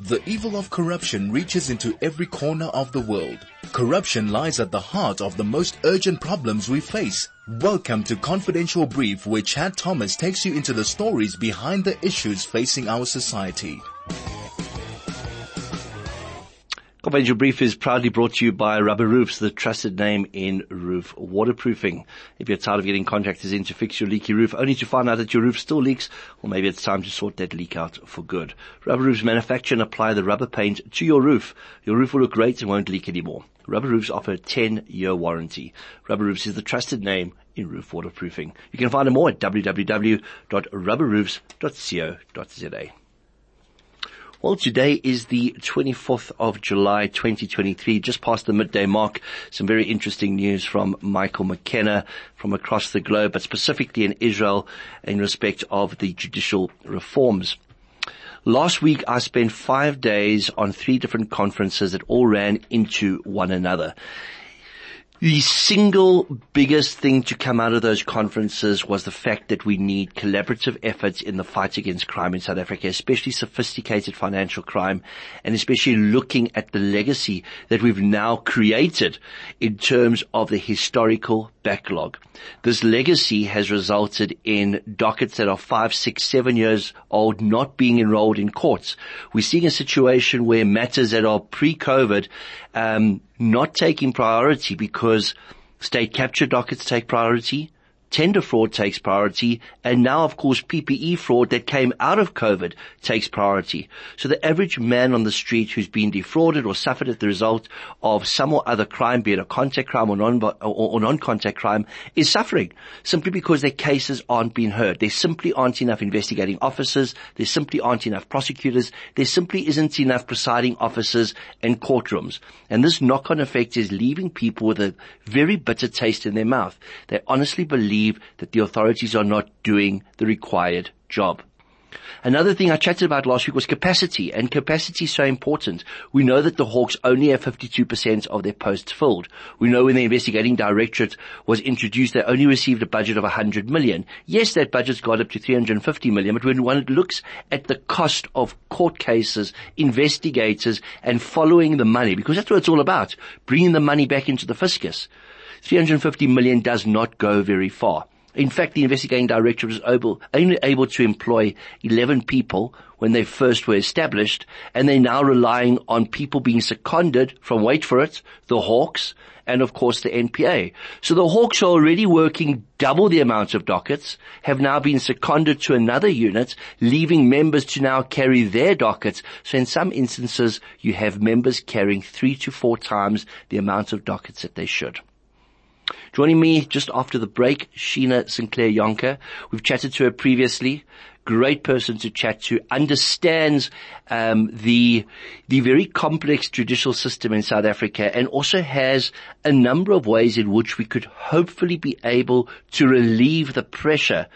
The evil of corruption reaches into every corner of the world. Corruption lies at the heart of the most urgent problems we face. Welcome to Confidential Brief where Chad Thomas takes you into the stories behind the issues facing our society. Confidential Brief is proudly brought to you by Rubber Roofs, the trusted name in roof waterproofing. If you're tired of getting contractors in to fix your leaky roof, only to find out that your roof still leaks, or maybe it's time to sort that leak out for good. Rubber Roofs manufacture and apply the rubber paint to your roof. Your roof will look great and won't leak anymore. Rubber Roofs offer a 10-year warranty. Rubber Roofs is the trusted name in roof waterproofing. You can find them more at www.rubberroofs.co.za. Well, today is the 24th of July, 2023, just past the midday mark. Some very interesting news from Michael McKenna from across the globe, but specifically in Israel in respect of the judicial reforms. Last week I spent five days on three different conferences that all ran into one another. The single biggest thing to come out of those conferences was the fact that we need collaborative efforts in the fight against crime in South Africa, especially sophisticated financial crime, and especially looking at the legacy that we've now created in terms of the historical backlog. This legacy has resulted in dockets that are five, six, seven years old not being enrolled in courts. We're seeing a situation where matters that are pre-COVID um, not taking priority because state capture dockets take priority, tender fraud takes priority, and now of course PPE fraud that came out of COVID takes priority. So the average man on the street who's been defrauded or suffered as the result of some or other crime, be it a contact crime or, non, or, or non-contact crime, is suffering simply because their cases aren't being heard. There simply aren't enough investigating officers. There simply aren't enough prosecutors. There simply isn't enough presiding officers and courtrooms. And this knock-on effect is leaving people with a very bitter taste in their mouth. They honestly believe believe that the authorities are not doing the required job. Another thing I chatted about last week was capacity, and capacity is so important. We know that the Hawks only have 52% of their posts filled. We know when the investigating directorate was introduced, they only received a budget of 100 million. Yes, that budget's got up to 350 million, but when one looks at the cost of court cases, investigators, and following the money, because that's what it's all about, bringing the money back into the fiscus, 350 million does not go very far. In fact, the investigating director was able, only able to employ 11 people when they first were established, and they're now relying on people being seconded from, wait for it, the Hawks, and of course the NPA. So the Hawks are already working double the amount of dockets, have now been seconded to another unit, leaving members to now carry their dockets. So in some instances, you have members carrying three to four times the amount of dockets that they should. Joining me just after the break, Sheena Sinclair Jonker. We've chatted to her previously. Great person to chat to. Understands um, the the very complex judicial system in South Africa, and also has a number of ways in which we could hopefully be able to relieve the pressure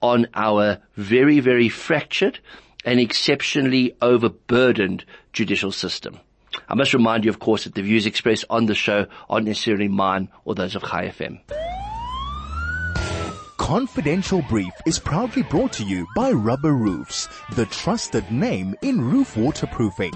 on our very very fractured and exceptionally overburdened judicial system. I must remind you, of course, that the views expressed on the show aren't necessarily mine or those of Chai FM. Confidential Brief is proudly brought to you by Rubber Roofs, the trusted name in roof waterproofing.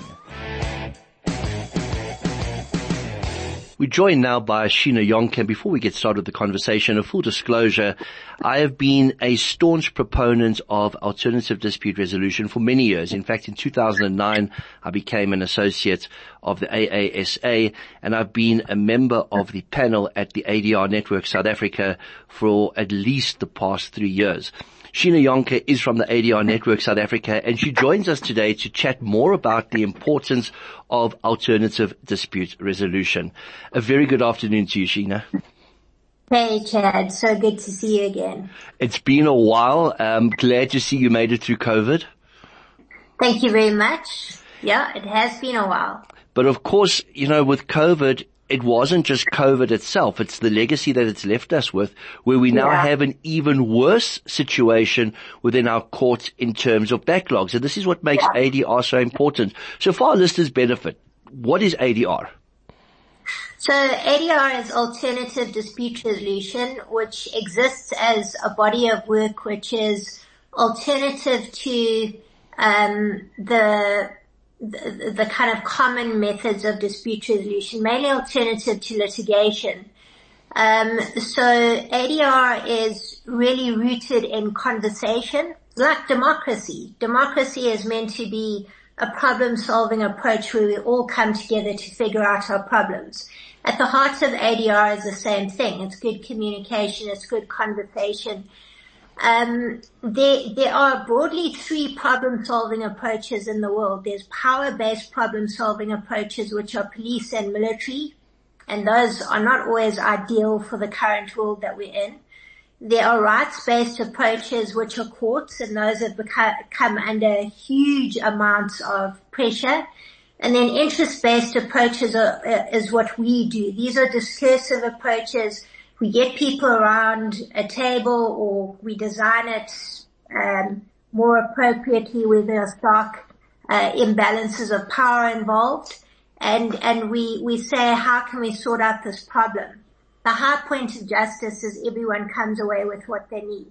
We're joined now by Sheena Jonker. Before we get started with the conversation, a full disclosure, I have been a staunch proponent of alternative dispute resolution for many years. In fact, in 2009, I became an associate of the AASA and I've been a member of the panel at the ADR Network South Africa for at least the past three years. Sheena Jonker is from the ADR Network South Africa and she joins us today to chat more about the importance of alternative dispute resolution. A very good afternoon to you, Sheena. Hey Chad, so good to see you again. It's been a while. I'm glad to see you made it through COVID. Thank you very much. Yeah, it has been a while. But of course, you know, with COVID, it wasn't just COVID itself. It's the legacy that it's left us with where we now yeah. have an even worse situation within our courts in terms of backlogs. And this is what makes yeah. ADR so important. So for our listeners benefit, what is ADR? So ADR is alternative dispute resolution, which exists as a body of work which is alternative to um, the the, the kind of common methods of dispute resolution, mainly alternative to litigation. Um, so ADR is really rooted in conversation, like democracy. Democracy is meant to be a problem solving approach where we all come together to figure out our problems. At the heart of ADR is the same thing. It's good communication, it's good conversation. Um, there, there are broadly three problem solving approaches in the world. There's power based problem solving approaches, which are police and military and those are not always ideal for the current world that we're in. There are rights-based approaches which are courts and those have become, come under huge amounts of pressure. And then interest-based approaches are, uh, is what we do. These are discursive approaches. We get people around a table or we design it um, more appropriately where there are stark uh, imbalances of power involved and, and we, we say, how can we sort out this problem? The high point of justice is everyone comes away with what they need.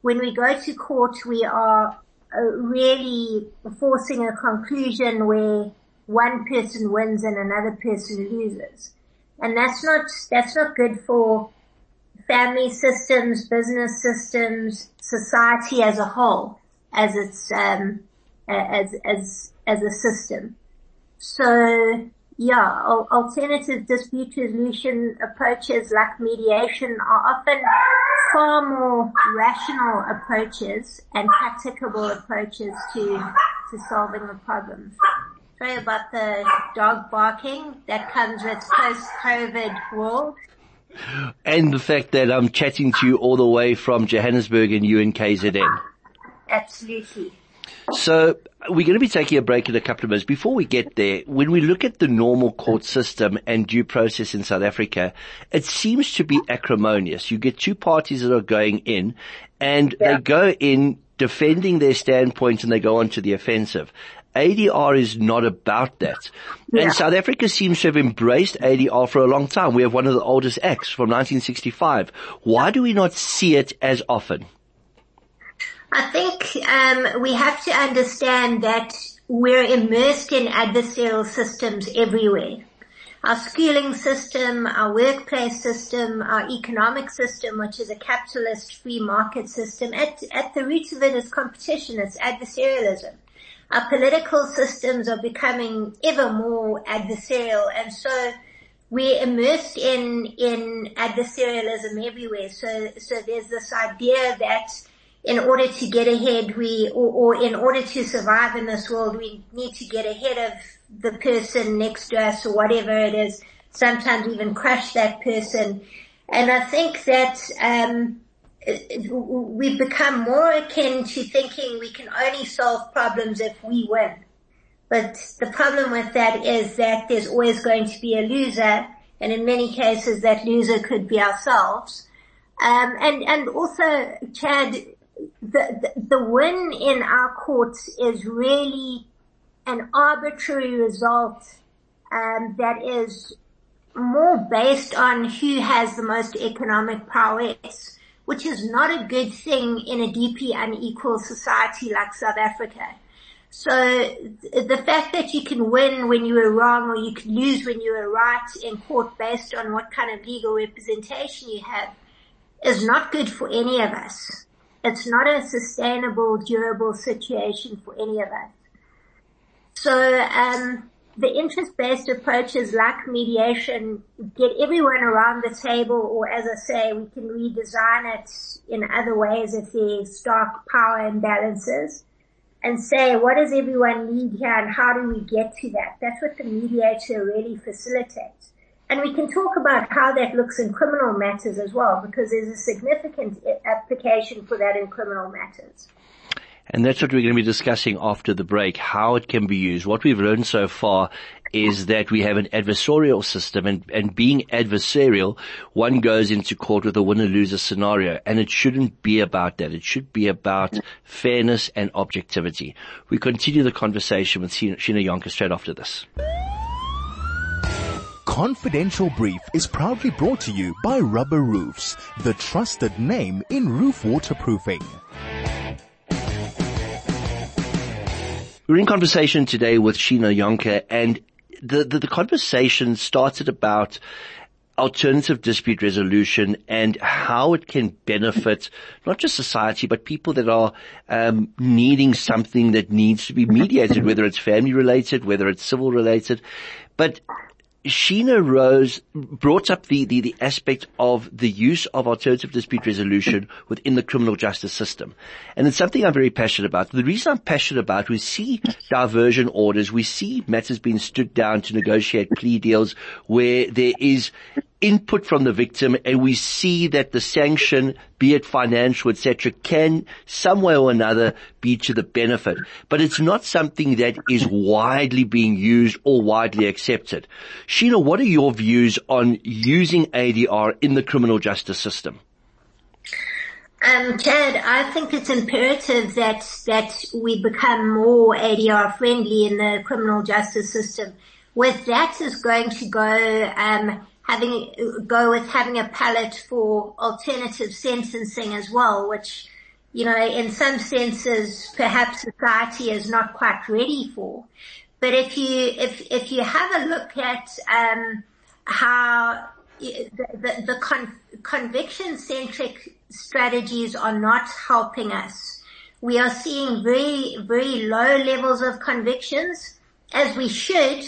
When we go to court, we are uh, really forcing a conclusion where one person wins and another person loses. And that's not, that's not good for family systems, business systems, society as a whole, as it's, um, as, as, as a system. So yeah, alternative dispute resolution approaches like mediation are often far more rational approaches and practicable approaches to, to solving the problems. Sorry about the dog barking that comes with post-COVID world. And the fact that I'm chatting to you all the way from Johannesburg and you in KZN. Absolutely. So we're going to be taking a break in a couple of minutes. Before we get there, when we look at the normal court system and due process in South Africa, it seems to be acrimonious. You get two parties that are going in and yeah. they go in defending their standpoint and they go on to the offensive. ADR is not about that. Yeah. And South Africa seems to have embraced ADR for a long time. We have one of the oldest acts from 1965. Why do we not see it as often? I think um, we have to understand that we're immersed in adversarial systems everywhere. Our schooling system, our workplace system, our economic system, which is a capitalist free market system, at, at the root of it is competition, it's adversarialism. Our political systems are becoming ever more adversarial and so we're immersed in, in adversarialism everywhere. So, so there's this idea that in order to get ahead, we, or, or, in order to survive in this world, we need to get ahead of the person next to us or whatever it is, sometimes even crush that person. And I think that, um, we've become more akin to thinking we can only solve problems if we win. But the problem with that is that there's always going to be a loser, and in many cases that loser could be ourselves. Um, and, and also, Chad, the, the, win in our courts is really an arbitrary result um, that is more based on who has the most economic prowess, which is not a good thing in a deeply unequal society like South Africa. So the fact that you can win when you were wrong or you can lose when you were right in court based on what kind of legal representation you have is not good for any of us. It's not a sustainable, durable situation for any of us. So, um, the interest-based approaches like mediation get everyone around the table or as I say, we can redesign it in other ways if there's stark power imbalances and say what does everyone need here and how do we get to that? That's what the mediator really facilitates. And we can talk about how that looks in criminal matters as well, because there's a significant application for that in criminal matters. And that's what we're going to be discussing after the break, how it can be used. What we've learned so far is that we have an adversarial system and, and being adversarial, one goes into court with a winner-loser scenario and it shouldn't be about that. It should be about fairness and objectivity. We continue the conversation with Sheena Jonker straight after this. Confidential Brief is proudly brought to you by Rubber Roofs, the trusted name in roof waterproofing. We're in conversation today with Sheena Jonker and the, the, the conversation started about alternative dispute resolution and how it can benefit not just society but people that are um, needing something that needs to be mediated, whether it's family related, whether it's civil related. But Sheena Rose brought up the, the, the aspect of the use of alternative dispute resolution within the criminal justice system. And it's something I'm very passionate about. The reason I'm passionate about, we see diversion orders, we see matters being stood down to negotiate plea deals where there is input from the victim and we see that the sanction, be it financial, etc., can some way or another be to the benefit. But it's not something that is widely being used or widely accepted. Sheena, what are your views on using ADR in the criminal justice system? Um, Chad, I think it's imperative that that we become more ADR friendly in the criminal justice system. With that is going to go um, having go with having a palette for alternative sentencing as well, which you know in some senses perhaps society is not quite ready for. But if you if if you have a look at um, how the, the, the con- conviction centric strategies are not helping us. We are seeing very, very low levels of convictions as we should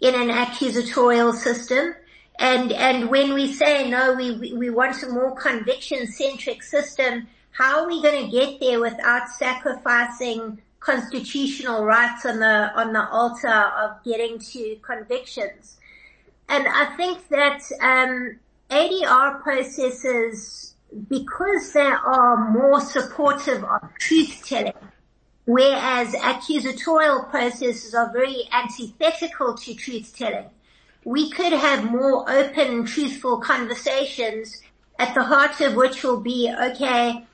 in an accusatorial system. And, and when we say no, we, we want a more conviction centric system, how are we going to get there without sacrificing constitutional rights on the, on the altar of getting to convictions? And I think that, um, ADR processes, because they are more supportive of truth telling, whereas accusatorial processes are very antithetical to truth telling we could have more open, truthful conversations at the heart of which will be, okay,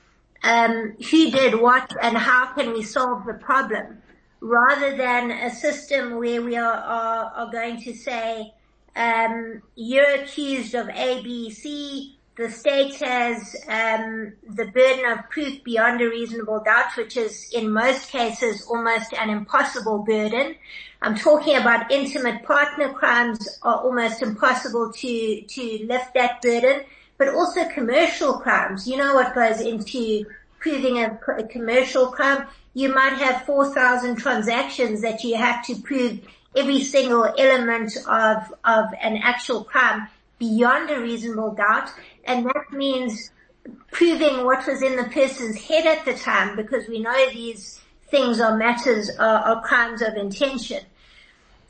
um, who did what and how can we solve the problem? Rather than a system where we are, are, are going to say, um, you're accused of A, B, C, the state has um, the burden of proof beyond a reasonable doubt, which is in most cases almost an impossible burden. I'm talking about intimate partner crimes are almost impossible to, to lift that burden, but also commercial crimes. You know what goes into proving a, a commercial crime? You might have 4,000 transactions that you have to prove every single element of, of an actual crime beyond a reasonable doubt. And that means proving what was in the person's head at the time because we know these things are matters, are, crimes of intention.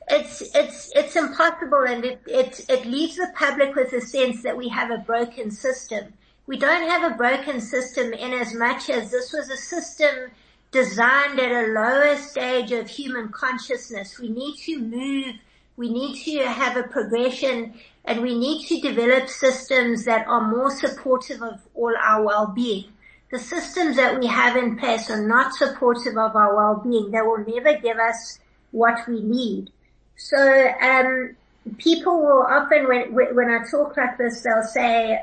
It's, it's, it's impossible and it, it, it leaves the public with a sense that we have a broken system. We don't have a broken system in as much as this was a system designed at a lower stage of human consciousness. We need to move, we need to have a progression and we need to develop systems that are more supportive of all our well-being. The systems that we have in place are not supportive of our well-being. They will never give us what we need. So, um, people will often, when, when I talk like this, they'll say,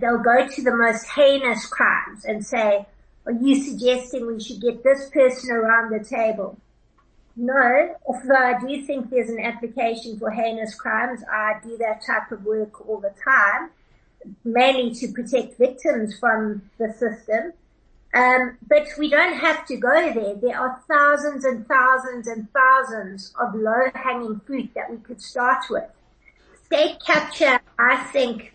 they'll go to the most heinous crimes and say, are you suggesting we should get this person around the table? No, although I do think there's an application for heinous crimes. I do that type of work all the time, mainly to protect victims from the system. Um, but we don't have to go there. There are thousands and thousands and thousands of low-hanging fruit that we could start with. State capture, I think,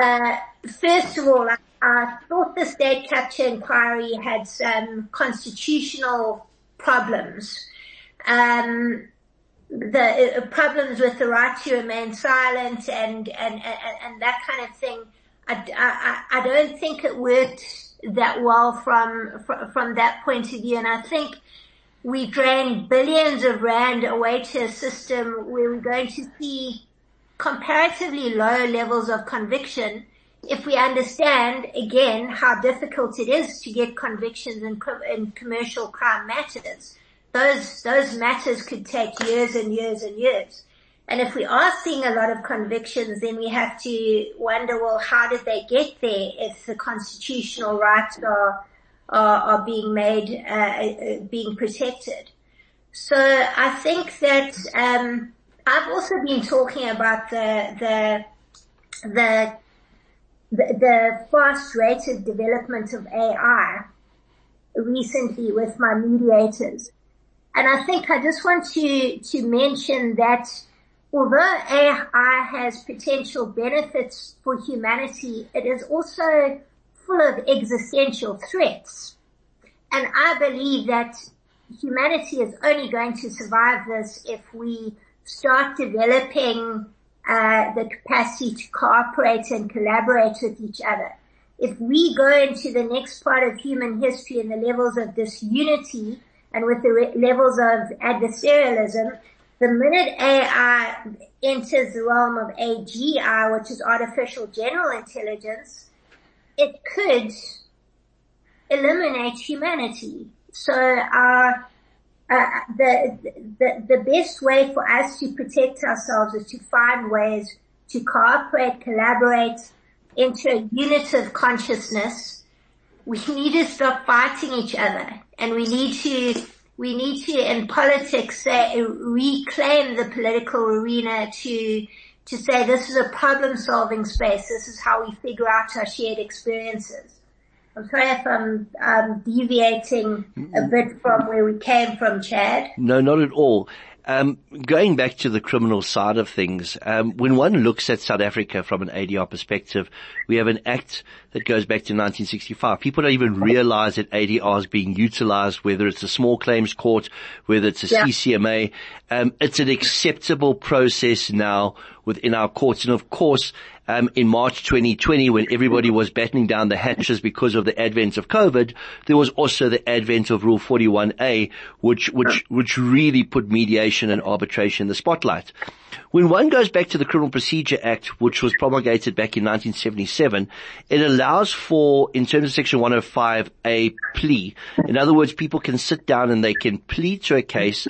uh, first of all, I, I thought the state capture inquiry had some constitutional problems. Um, the uh, problems with the right to remain silent and, and, and, and that kind of thing. I, I, I don't think it worked that well from, from that point of view. And I think we drain billions of rand away to a system where we're going to see comparatively low levels of conviction if we understand again how difficult it is to get convictions in, in commercial crime matters, those, those matters could take years and years and years. And if we are seeing a lot of convictions, then we have to wonder, well, how did they get there if the constitutional rights are, are, are being made, uh, uh, being protected? So I think that um, I've also been talking about the the the the, fast rated development of AI recently with my mediators. And I think I just want to, to mention that although AI has potential benefits for humanity, it is also full of existential threats. And I believe that humanity is only going to survive this if we start developing uh, the capacity to cooperate and collaborate with each other. If we go into the next part of human history and the levels of disunity and with the re- levels of adversarialism, the minute AI enters the realm of AGI, which is artificial general intelligence, it could eliminate humanity. So our uh, the, the, the best way for us to protect ourselves is to find ways to cooperate, collaborate, into a unit of consciousness. We need to stop fighting each other and we need to, we need to in politics say, reclaim the political arena to, to say this is a problem solving space. This is how we figure out our shared experiences. I'm sorry if I'm um, deviating a bit from where we came from, Chad. No, not at all. Um, going back to the criminal side of things, um, when one looks at South Africa from an ADR perspective, we have an act that goes back to 1965. People don't even realize that ADR is being utilized, whether it's a small claims court, whether it's a yeah. CCMA. Um, it's an acceptable process now within our courts. And of course, um, in March 2020 when everybody was battening down the hatches because of the advent of COVID, there was also the advent of Rule 41A, which, which, which really put mediation and arbitration in the spotlight. When one goes back to the Criminal Procedure Act, which was promulgated back in 1977, it allows for, in terms of section 105, a plea. In other words, people can sit down and they can plead to a case.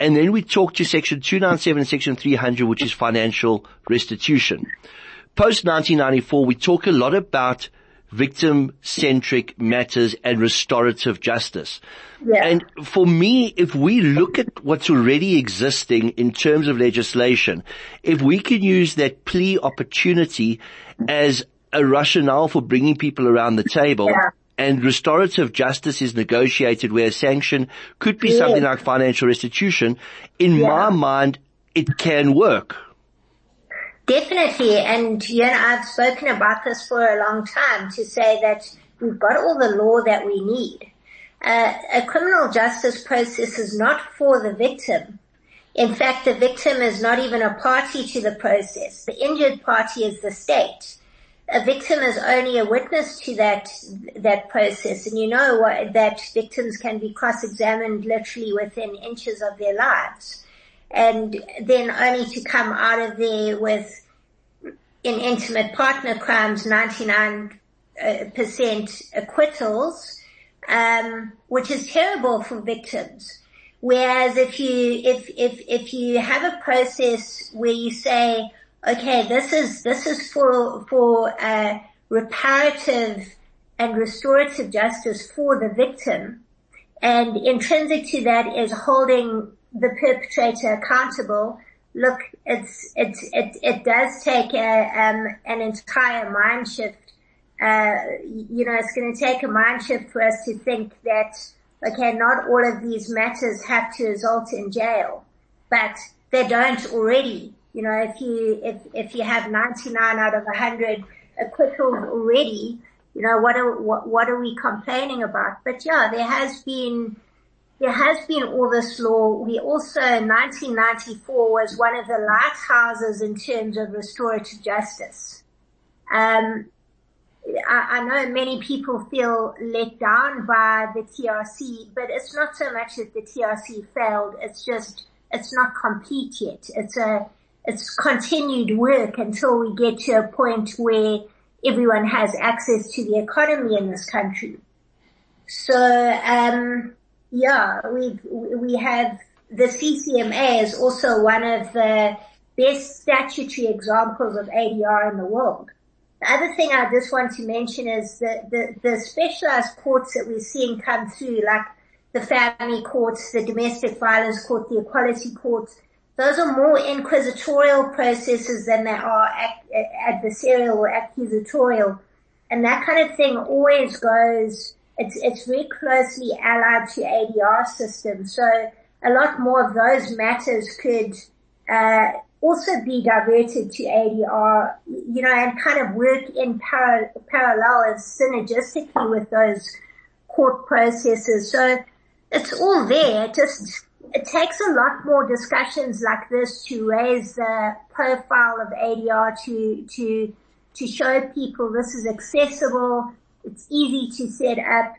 And then we talk to section 297 and section 300, which is financial restitution. Post 1994, we talk a lot about victim-centric matters and restorative justice. Yeah. And for me, if we look at what's already existing in terms of legislation, if we can use that plea opportunity as a rationale for bringing people around the table, yeah. and restorative justice is negotiated where a sanction could be yeah. something like financial restitution, in my mind, it can work. Definitely, and you know, I've spoken about this for a long time to say that we've got all the law that we need. Uh, a criminal justice process is not for the victim. In fact, the victim is not even a party to the process. The injured party is the state. A victim is only a witness to that that process, and you know what, that victims can be cross-examined literally within inches of their lives and then only to come out of there with in intimate partner crimes 99% uh, acquittals, um, which is terrible for victims. Whereas if you if if if you have a process where you say, okay, this is this is for for uh, reparative and restorative justice for the victim, and intrinsic to that is holding the perpetrator accountable, look, it's, it's, it, it does take a, um, an entire mind shift. Uh, you know, it's going to take a mind shift for us to think that, okay, not all of these matters have to result in jail, but they don't already. You know, if you, if, if you have 99 out of 100 acquittals already, you know, what are, what, what are we complaining about? But yeah, there has been, there has been all this law. We also, in 1994 was one of the lighthouses in terms of restorative justice. Um, I, I, know many people feel let down by the TRC, but it's not so much that the TRC failed. It's just, it's not complete yet. It's a, it's continued work until we get to a point where everyone has access to the economy in this country. So, um, yeah, we we have the CCMA is also one of the best statutory examples of ADR in the world. The other thing I just want to mention is that the, the specialized courts that we're seeing come through, like the family courts, the domestic violence court, the equality courts, those are more inquisitorial processes than they are adversarial or accusatorial. And that kind of thing always goes, it's, it's very closely allied to ADR systems. So a lot more of those matters could, uh, also be diverted to ADR, you know, and kind of work in par- parallel and synergistically with those court processes. So it's all there. It just, it takes a lot more discussions like this to raise the profile of ADR to, to, to show people this is accessible. It's easy to set up.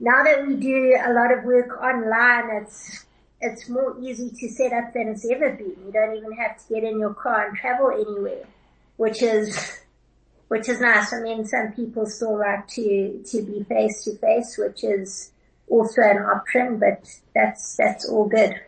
Now that we do a lot of work online, it's, it's more easy to set up than it's ever been. You don't even have to get in your car and travel anywhere, which is, which is nice. I mean, some people still like to, to be face to face, which is also an option, but that's, that's all good.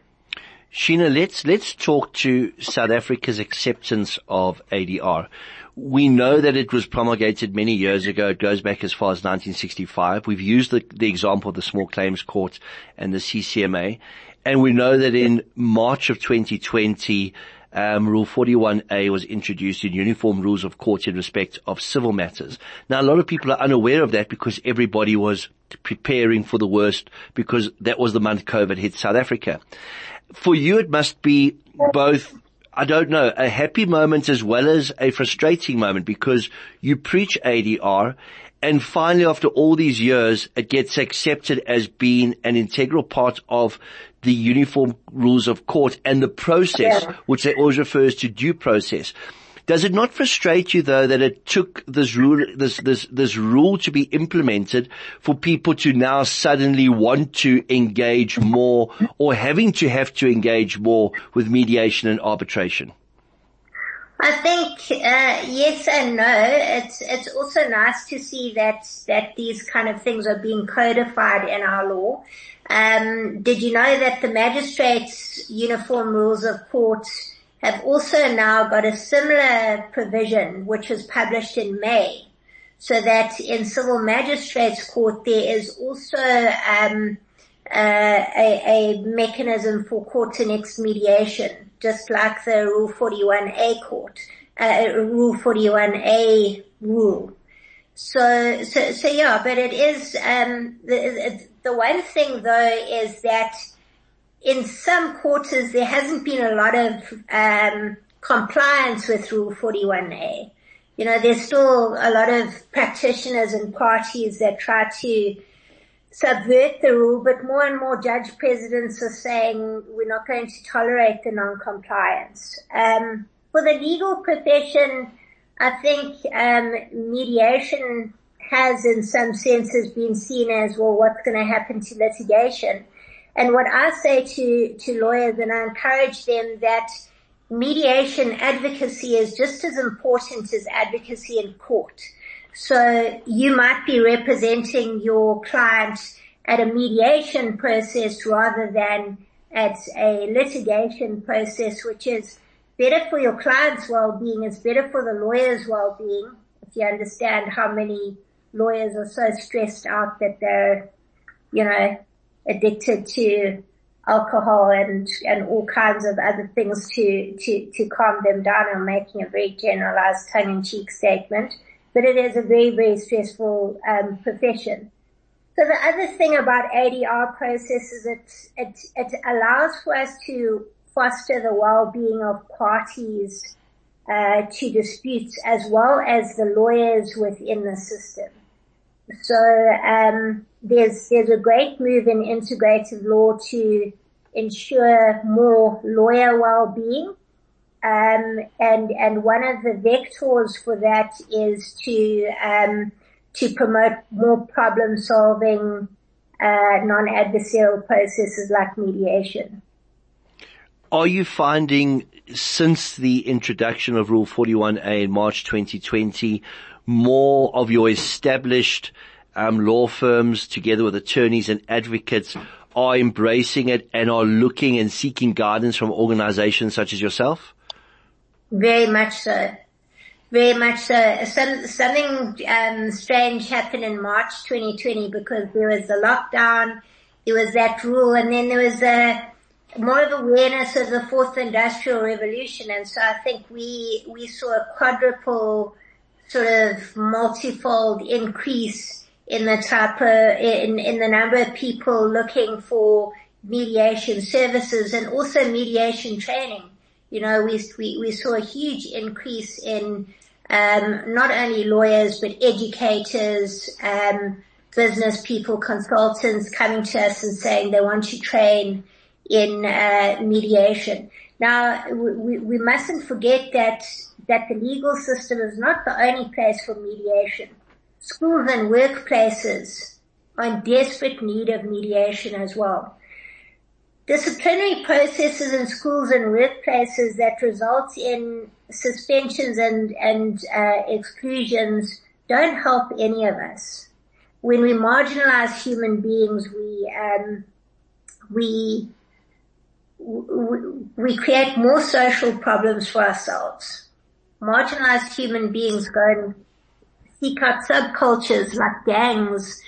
Sheena, let's, let's talk to South Africa's acceptance of ADR. We know that it was promulgated many years ago. It goes back as far as 1965. We've used the, the example of the small claims court and the CCMA. And we know that in March of 2020, um, Rule 41A was introduced in Uniform Rules of Court in respect of civil matters. Now, a lot of people are unaware of that because everybody was preparing for the worst because that was the month COVID hit South Africa. For you, it must be both I don't know, a happy moment as well as a frustrating moment because you preach ADR and finally after all these years it gets accepted as being an integral part of the uniform rules of court and the process, yeah. which they always refers to due process. Does it not frustrate you though that it took this rule, this, this, this rule to be implemented for people to now suddenly want to engage more or having to have to engage more with mediation and arbitration? I think uh, yes and no. It's it's also nice to see that that these kind of things are being codified in our law. Um, did you know that the magistrates' uniform rules of court have also now got a similar provision which was published in May, so that in civil magistrates' court there is also um, uh, a, a, mechanism for court annexed mediation, just like the Rule 41A court, uh, Rule 41A rule. So, so, so yeah, but it is, um, the, the one thing though is that in some quarters there hasn't been a lot of, um, compliance with Rule 41A. You know, there's still a lot of practitioners and parties that try to subvert the rule, but more and more judge presidents are saying we're not going to tolerate the non-compliance. Um, for the legal profession, I think um, mediation has in some senses been seen as, well, what's going to happen to litigation? And what I say to, to lawyers and I encourage them that mediation advocacy is just as important as advocacy in court. So you might be representing your client at a mediation process rather than at a litigation process, which is better for your client's well-being, it's better for the lawyer's well-being, if you understand how many lawyers are so stressed out that they're, you know, addicted to alcohol and, and all kinds of other things to, to, to calm them down. I'm making a very generalized tongue-in-cheek statement, but it is a very, very stressful um, profession. So the other thing about ADR process is it, it, it allows for us to foster the well-being of parties uh, to disputes as well as the lawyers within the system. So um, there's there's a great move in integrative law to ensure more lawyer well-being, um, and and one of the vectors for that is to um, to promote more problem-solving, uh, non-adversarial processes like mediation. Are you finding since the introduction of Rule 41A in March 2020, more of your established um, law firms together with attorneys and advocates are embracing it and are looking and seeking guidance from organizations such as yourself? Very much so. Very much so. Some, something um, strange happened in March 2020 because there was the lockdown there was that rule and then there was a, more of awareness of the fourth industrial revolution. And so I think we, we saw a quadruple sort of multifold increase in the type of, in, in the number of people looking for mediation services and also mediation training. You know, we, we, we saw a huge increase in, um, not only lawyers, but educators, um, business people, consultants coming to us and saying they want to train in uh, mediation. Now, we, we mustn't forget that that the legal system is not the only place for mediation. Schools and workplaces are in desperate need of mediation as well. Disciplinary processes in schools and workplaces that result in suspensions and, and uh, exclusions don't help any of us. When we marginalize human beings, we um, we we create more social problems for ourselves. Marginalized human beings go and seek out subcultures like gangs.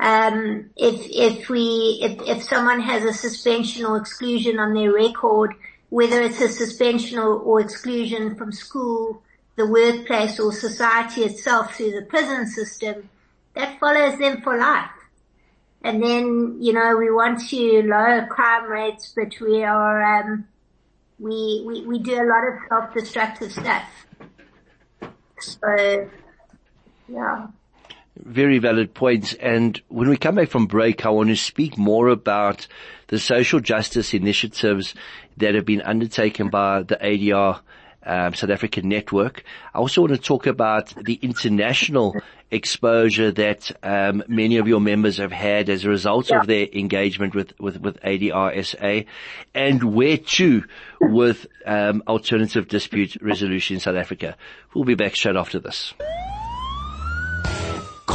Um, if if we if if someone has a suspension or exclusion on their record, whether it's a suspension or, or exclusion from school, the workplace, or society itself through the prison system, that follows them for life. And then, you know, we want to lower crime rates, but we are, um, we, we, we do a lot of self-destructive stuff. So, yeah. Very valid points. And when we come back from break, I want to speak more about the social justice initiatives that have been undertaken by the ADR um, South African network. I also want to talk about the international exposure that um, many of your members have had as a result yeah. of their engagement with with with ADRSA, and where to with um, alternative dispute resolution in South Africa. We'll be back straight after this.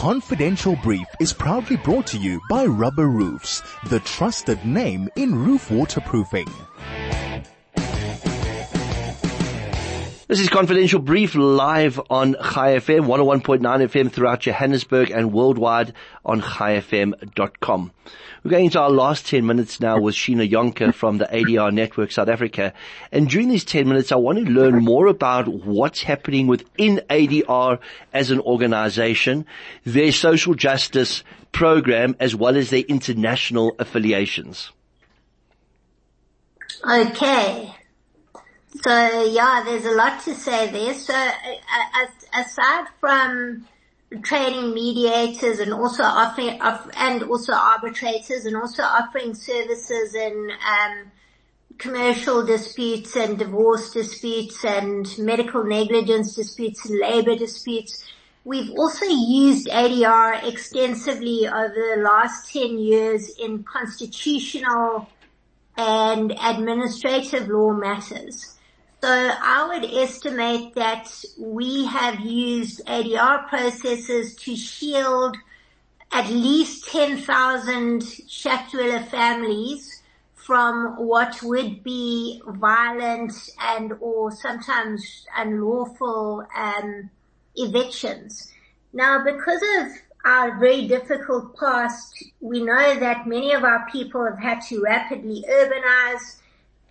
Confidential Brief is proudly brought to you by Rubber Roofs, the trusted name in roof waterproofing. This is Confidential Brief live on Chai FM, 101.9 FM throughout Johannesburg and worldwide on chaifm.com. We're going into our last 10 minutes now with Sheena Jonker from the ADR Network South Africa. And during these 10 minutes, I want to learn more about what's happening within ADR as an organization, their social justice program, as well as their international affiliations. Okay. So yeah, there's a lot to say there. So uh, aside from training mediators and also offering, and also arbitrators and also offering services in, um, commercial disputes and divorce disputes and medical negligence disputes and labor disputes. We've also used ADR extensively over the last 10 years in constitutional and administrative law matters. So I would estimate that we have used ADR processes to shield at least 10,000 shack dweller families from what would be violent and or sometimes unlawful um, evictions. Now because of our very difficult past, we know that many of our people have had to rapidly urbanize,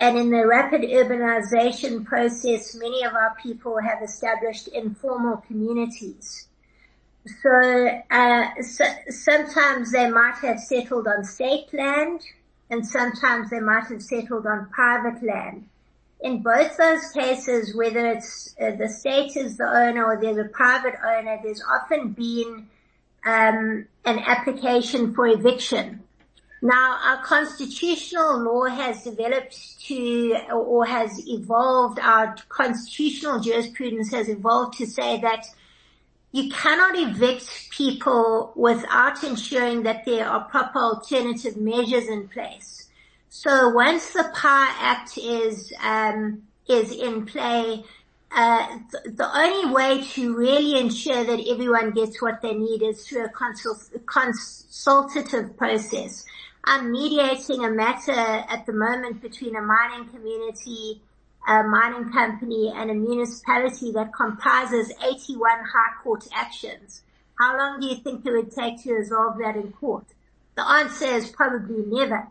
and in the rapid urbanization process, many of our people have established informal communities. So, uh, so, sometimes they might have settled on state land and sometimes they might have settled on private land. In both those cases, whether it's uh, the state is the owner or there's a private owner, there's often been um, an application for eviction. Now, our constitutional law has developed to, or has evolved, our constitutional jurisprudence has evolved to say that you cannot evict people without ensuring that there are proper alternative measures in place. So once the PIE Act is, um, is in play, uh, the only way to really ensure that everyone gets what they need is through a consult- consultative process. I'm mediating a matter at the moment between a mining community, a mining company and a municipality that comprises 81 high court actions. How long do you think it would take to resolve that in court? The answer is probably never.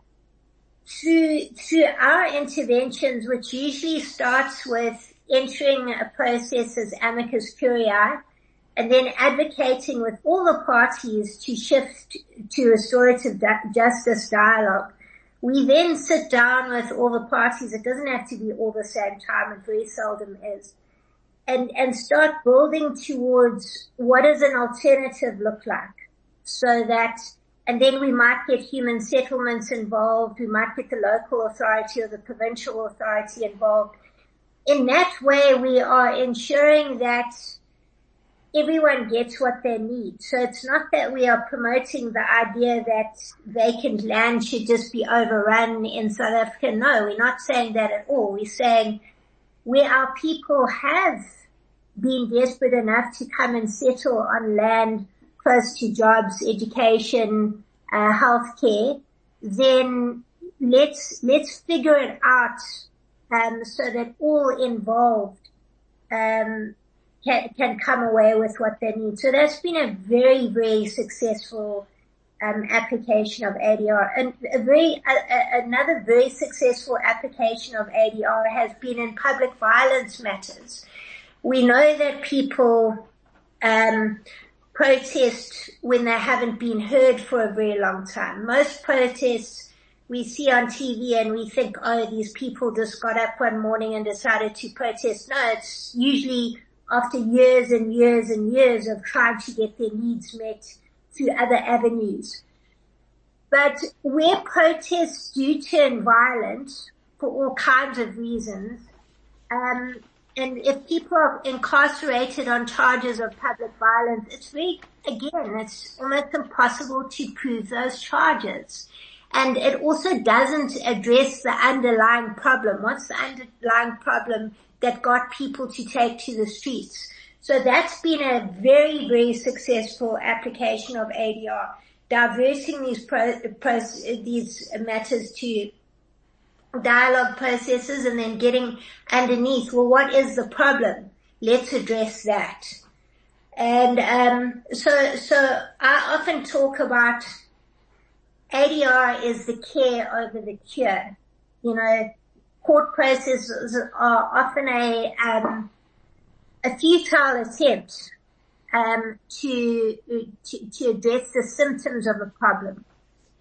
Through, through our interventions, which usually starts with entering a process as amicus curiae, and then advocating with all the parties to shift to restorative justice dialogue. We then sit down with all the parties. It doesn't have to be all the same time. It very seldom is. And, and start building towards what does an alternative look like so that, and then we might get human settlements involved. We might get the local authority or the provincial authority involved. In that way, we are ensuring that everyone gets what they need. So it's not that we are promoting the idea that vacant land should just be overrun in South Africa. No, we're not saying that at all. We're saying where our people have been desperate enough to come and settle on land close to jobs, education, uh, healthcare, then let's, let's figure it out, um, so that all involved, um, can, can come away with what they need. So that's been a very, very successful um, application of ADR. And a very, another very successful application of ADR has been in public violence matters. We know that people um, protest when they haven't been heard for a very long time. Most protests we see on TV and we think, oh, these people just got up one morning and decided to protest. No, it's usually after years and years and years of trying to get their needs met through other avenues. But where protests do turn violent for all kinds of reasons, um, and if people are incarcerated on charges of public violence, it's very, again, it's almost impossible to prove those charges. And it also doesn't address the underlying problem. What's the underlying problem? That got people to take to the streets. So that's been a very, very successful application of ADR, diverting these pro, pro, these matters to dialogue processes and then getting underneath, well, what is the problem? Let's address that. And um, so, so I often talk about ADR is the care over the cure. You know, court processes are often a um, a futile attempt um, to, to to address the symptoms of a problem,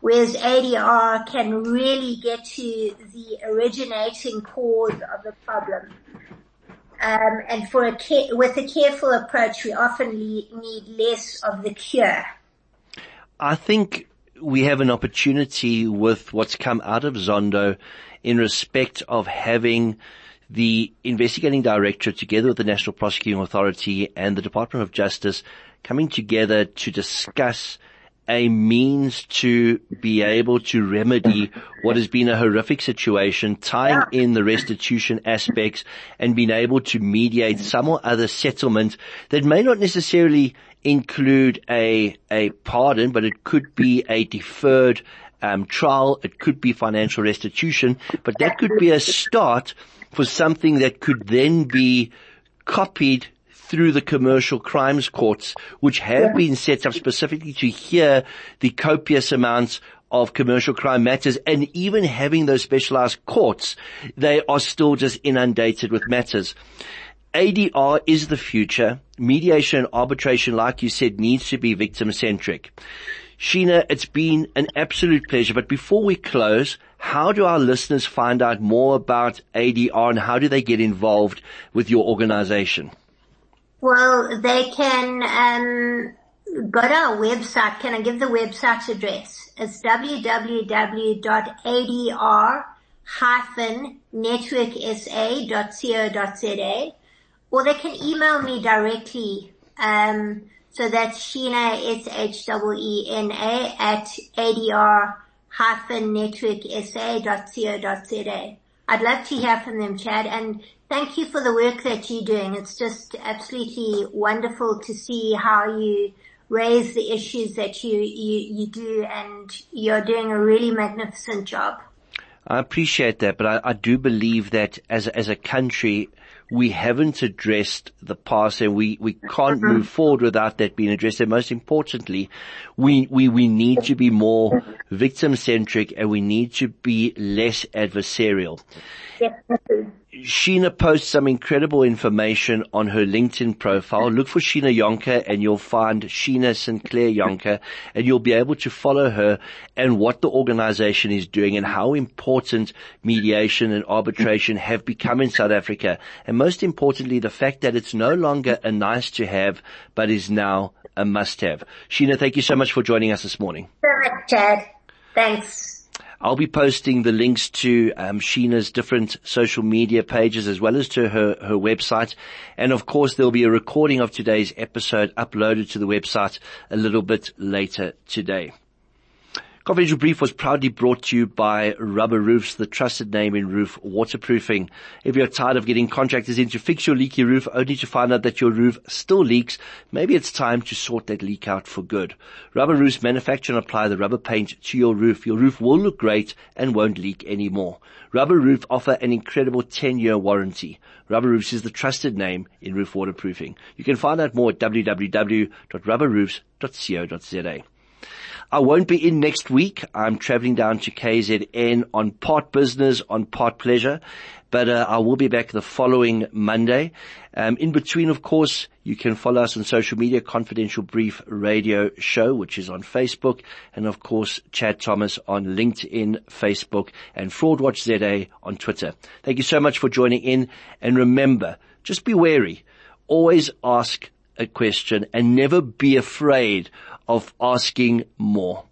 whereas ADR can really get to the originating cause of the problem. Um, and for a care, with a careful approach, we often need less of the cure. I think we have an opportunity with what's come out of Zondo in respect of having the investigating directorate together with the National Prosecuting Authority and the Department of Justice coming together to discuss a means to be able to remedy what has been a horrific situation, tying in the restitution aspects and being able to mediate some or other settlement that may not necessarily include a, a pardon, but it could be a deferred um, trial. It could be financial restitution, but that could be a start for something that could then be copied through the commercial crimes courts, which have yeah. been set up specifically to hear the copious amounts of commercial crime matters and even having those specialized courts, they are still just inundated with matters. ADR is the future. Mediation and arbitration, like you said, needs to be victim centric. Sheena, it's been an absolute pleasure. But before we close, how do our listeners find out more about ADR and how do they get involved with your organization? Well, they can um, go to our website. Can I give the website's address? It's www.adr-networksa.co.za or they can email me directly um, so that's Sheena, S-H-E-E-N-A at adr-networksa.co.za. I'd love to hear from them, Chad, and thank you for the work that you're doing. It's just absolutely wonderful to see how you raise the issues that you, you, you do and you're doing a really magnificent job. I appreciate that, but I, I do believe that as as a country, we haven't addressed the past and we, we can't mm-hmm. move forward without that being addressed. And most importantly, we, we, we need to be more victim centric and we need to be less adversarial. Sheena posts some incredible information on her LinkedIn profile. Look for Sheena Jonker and you'll find Sheena Sinclair Jonker and you'll be able to follow her and what the organization is doing and how important mediation and arbitration have become in South Africa. And most importantly, the fact that it's no longer a nice to have, but is now a must have. Sheena, thank you so much for joining us this morning. Chad. Thanks. I'll be posting the links to um, Sheena's different social media pages as well as to her, her website. And of course, there'll be a recording of today's episode uploaded to the website a little bit later today. Confidential Brief was proudly brought to you by Rubber Roofs, the trusted name in roof waterproofing. If you're tired of getting contractors in to fix your leaky roof only to find out that your roof still leaks, maybe it's time to sort that leak out for good. Rubber Roofs manufacture and apply the rubber paint to your roof. Your roof will look great and won't leak anymore. Rubber Roof offer an incredible 10 year warranty. Rubber Roofs is the trusted name in roof waterproofing. You can find out more at www.rubberroofs.co.za. I won't be in next week. I'm traveling down to KZN on part business, on part pleasure, but uh, I will be back the following Monday. Um, in between, of course, you can follow us on social media, Confidential Brief Radio Show, which is on Facebook, and of course, Chad Thomas on LinkedIn, Facebook, and Fraudwatch ZA on Twitter. Thank you so much for joining in, and remember, just be wary. Always ask a question and never be afraid of asking more.